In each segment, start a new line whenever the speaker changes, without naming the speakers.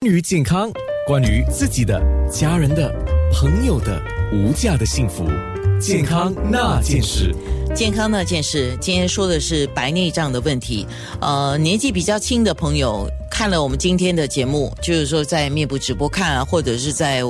关于健康，关于自己的、家人的、朋友的无价的幸福，健康那件事。
健康那件事，今天说的是白内障的问题。呃，年纪比较轻的朋友看了我们今天的节目，就是说在面部直播看啊，或者是在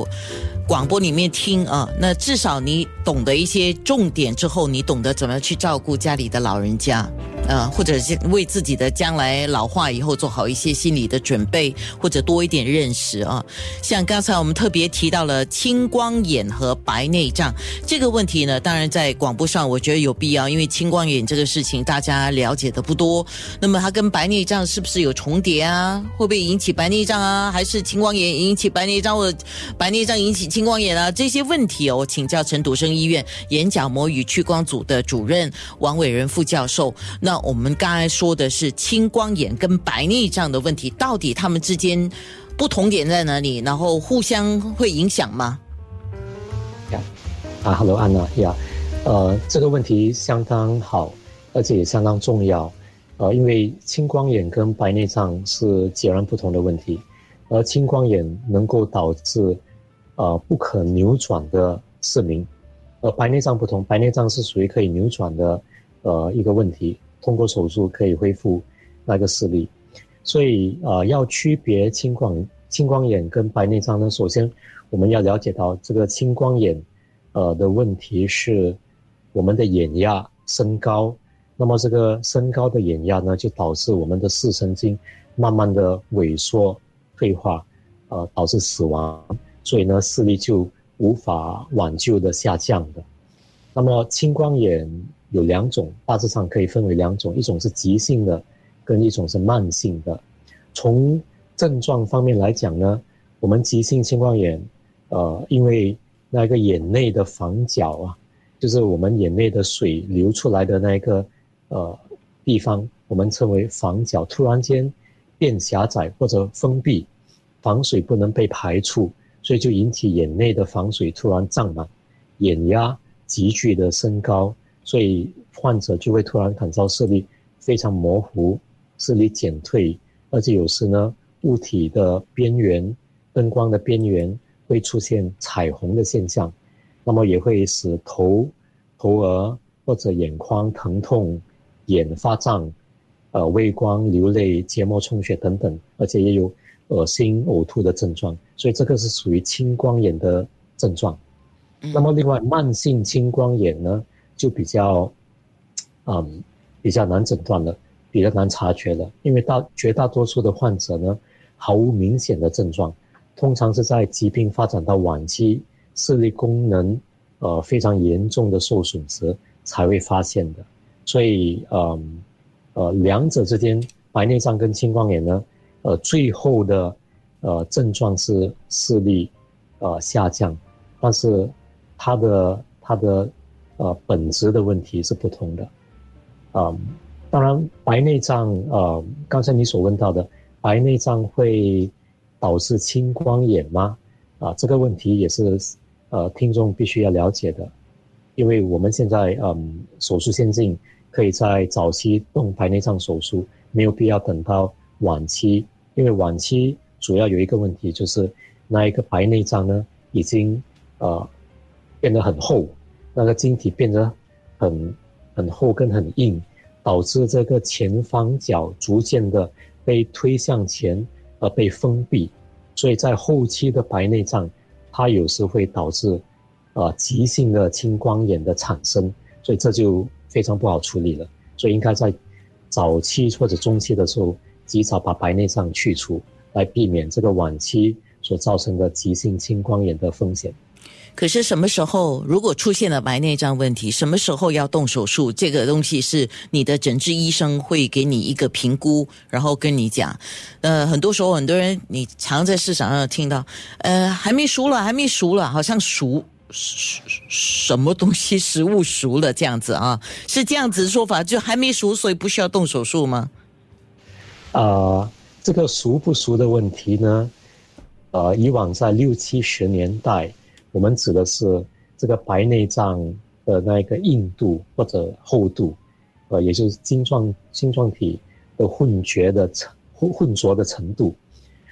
广播里面听啊，那至少你懂得一些重点之后，你懂得怎么样去照顾家里的老人家。呃，或者是为自己的将来老化以后做好一些心理的准备，或者多一点认识啊。像刚才我们特别提到了青光眼和白内障这个问题呢，当然在广播上我觉得有必要，因为青光眼这个事情大家了解的不多。那么它跟白内障是不是有重叠啊？会不会引起白内障啊？还是青光眼引起白内障，或者白内障引起青光眼啊？这些问题哦，我请教陈独生医院眼角膜与屈光组的主任王伟仁副教授。那我们刚才说的是青光眼跟白内障的问题，到底他们之间不同点在哪里？然后互相会影响吗？
呀，啊，Hello，安娜呀，呃，这个问题相当好，而且也相当重要，呃，因为青光眼跟白内障是截然不同的问题，而青光眼能够导致呃不可扭转的失明，而白内障不同，白内障是属于可以扭转的呃一个问题。通过手术可以恢复那个视力，所以呃要区别青光青光眼跟白内障呢，首先我们要了解到这个青光眼呃的问题是我们的眼压升高，那么这个升高的眼压呢，就导致我们的视神经慢慢的萎缩退化，呃导致死亡，所以呢视力就无法挽救的下降的。那么青光眼。有两种，大致上可以分为两种，一种是急性的，跟一种是慢性的。从症状方面来讲呢，我们急性青光眼，呃，因为那个眼内的房角啊，就是我们眼内的水流出来的那个呃地方，我们称为房角，突然间变狭窄或者封闭，防水不能被排出，所以就引起眼内的防水突然胀满，眼压急剧的升高。所以患者就会突然感到视力非常模糊，视力减退，而且有时呢，物体的边缘、灯光的边缘会出现彩虹的现象，那么也会使头、头额或者眼眶疼痛、眼发胀、呃畏光、流泪、结膜充血等等，而且也有恶心、呕吐的症状，所以这个是属于青光眼的症状。那么另外，慢性青光眼呢？就比较，嗯，比较难诊断了，比较难察觉了。因为大绝大多数的患者呢，毫无明显的症状，通常是在疾病发展到晚期，视力功能呃非常严重的受损时才会发现的。所以，嗯，呃，两者之间，白内障跟青光眼呢，呃，最后的呃症状是视力呃下降，但是它的它的。呃，本质的问题是不同的，啊，当然，白内障，呃，刚才你所问到的，白内障会导致青光眼吗？啊，这个问题也是，呃，听众必须要了解的，因为我们现在，嗯，手术先进，可以在早期动白内障手术，没有必要等到晚期，因为晚期主要有一个问题就是，那一个白内障呢，已经，呃，变得很厚。那个晶体变得很很厚跟很硬，导致这个前方角逐渐的被推向前而被封闭，所以在后期的白内障，它有时会导致啊急性的青光眼的产生，所以这就非常不好处理了。所以应该在早期或者中期的时候及早把白内障去除，来避免这个晚期所造成的急性青光眼的风险。
可是什么时候如果出现了白内障问题，什么时候要动手术？这个东西是你的诊治医生会给你一个评估，然后跟你讲。呃，很多时候很多人你常在市场上听到，呃，还没熟了，还没熟了，好像熟什么东西食物熟了这样子啊？是这样子说法，就还没熟，所以不需要动手术吗？
啊，这个熟不熟的问题呢？呃，以往在六七十年代。我们指的是这个白内障的那个硬度或者厚度，呃，也就是晶状晶状体的混浊的成混混浊的程度。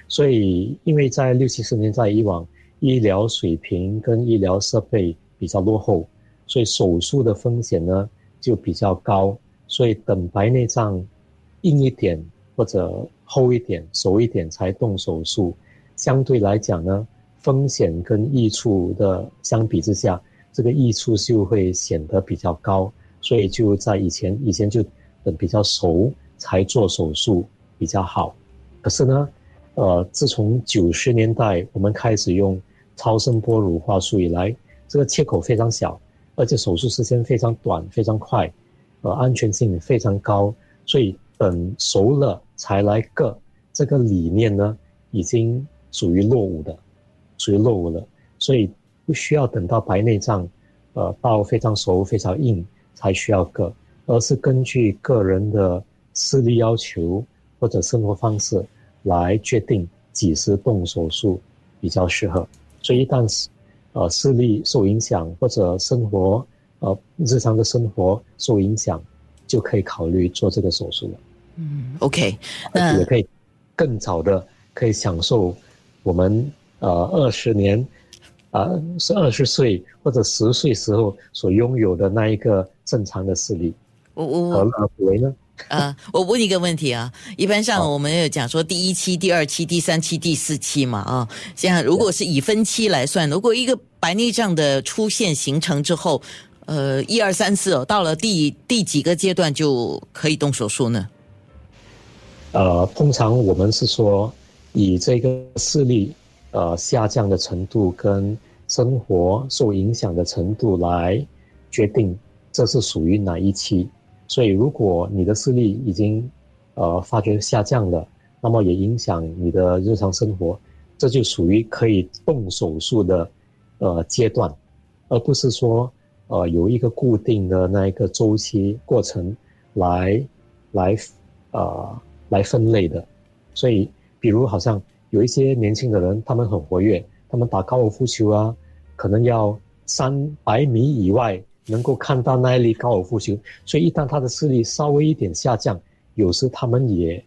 所以因为在六七十年代以往，医疗水平跟医疗设备比较落后，所以手术的风险呢就比较高。所以等白内障硬一点或者厚一点、熟一点才动手术，相对来讲呢，风险跟益处的相比之下，这个益处就会显得比较高。所以就在以前，以前就等比较熟才做手术比较好。可是呢，呃，自从九十年代我们开始用超声波乳化术以来，这个切口非常小，而且手术时间非常短、非常快，呃，安全性非常高。所以等熟了才来割，这个理念呢，已经属于落伍的，属于落伍了。所以不需要等到白内障，呃，到非常熟、非常硬。才需要割，而是根据个人的视力要求或者生活方式来决定几时动手术比较适合。所以一旦是呃视力受影响或者生活呃日常的生活受影响，就可以考虑做这个手术了。
嗯，OK，
那也可以更早的可以享受我们呃二十年啊是二十岁或者十岁时候所拥有的那一个。正常的视力，
我我
何乐为呢？
啊，我问一个问题啊，一般上我们有讲说第一期、第二期、第三期、第四期嘛啊，像如果是以分期来算，如果一个白内障的出现形成之后，呃，一二三四哦，到了第第几个阶段就可以动手术呢？
呃，通常我们是说以这个视力呃下降的程度跟生活受影响的程度来决定。这是属于哪一期？所以，如果你的视力已经，呃，发觉下降了，那么也影响你的日常生活，这就属于可以动手术的，呃，阶段，而不是说，呃，有一个固定的那一个周期过程来，来，呃，来分类的。所以，比如好像有一些年轻的人，他们很活跃，他们打高尔夫球啊，可能要三百米以外。能够看到那一粒高尔夫球，所以一旦他的视力稍微一点下降，有时他们也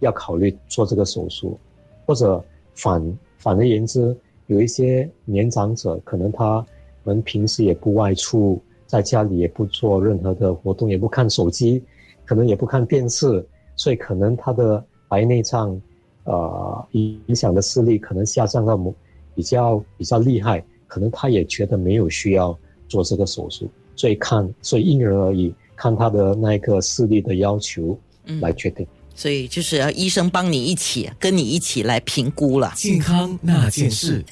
要考虑做这个手术，或者反反而言之，有一些年长者可能他们平时也不外出，在家里也不做任何的活动，也不看手机，可能也不看电视，所以可能他的白内障，呃，影响的视力可能下降到某比较比较厉害，可能他也觉得没有需要。做这个手术，所以看，所以因人而异，看他的那个视力的要求来决定。
所以就是要医生帮你一起，跟你一起来评估了
健康那件事。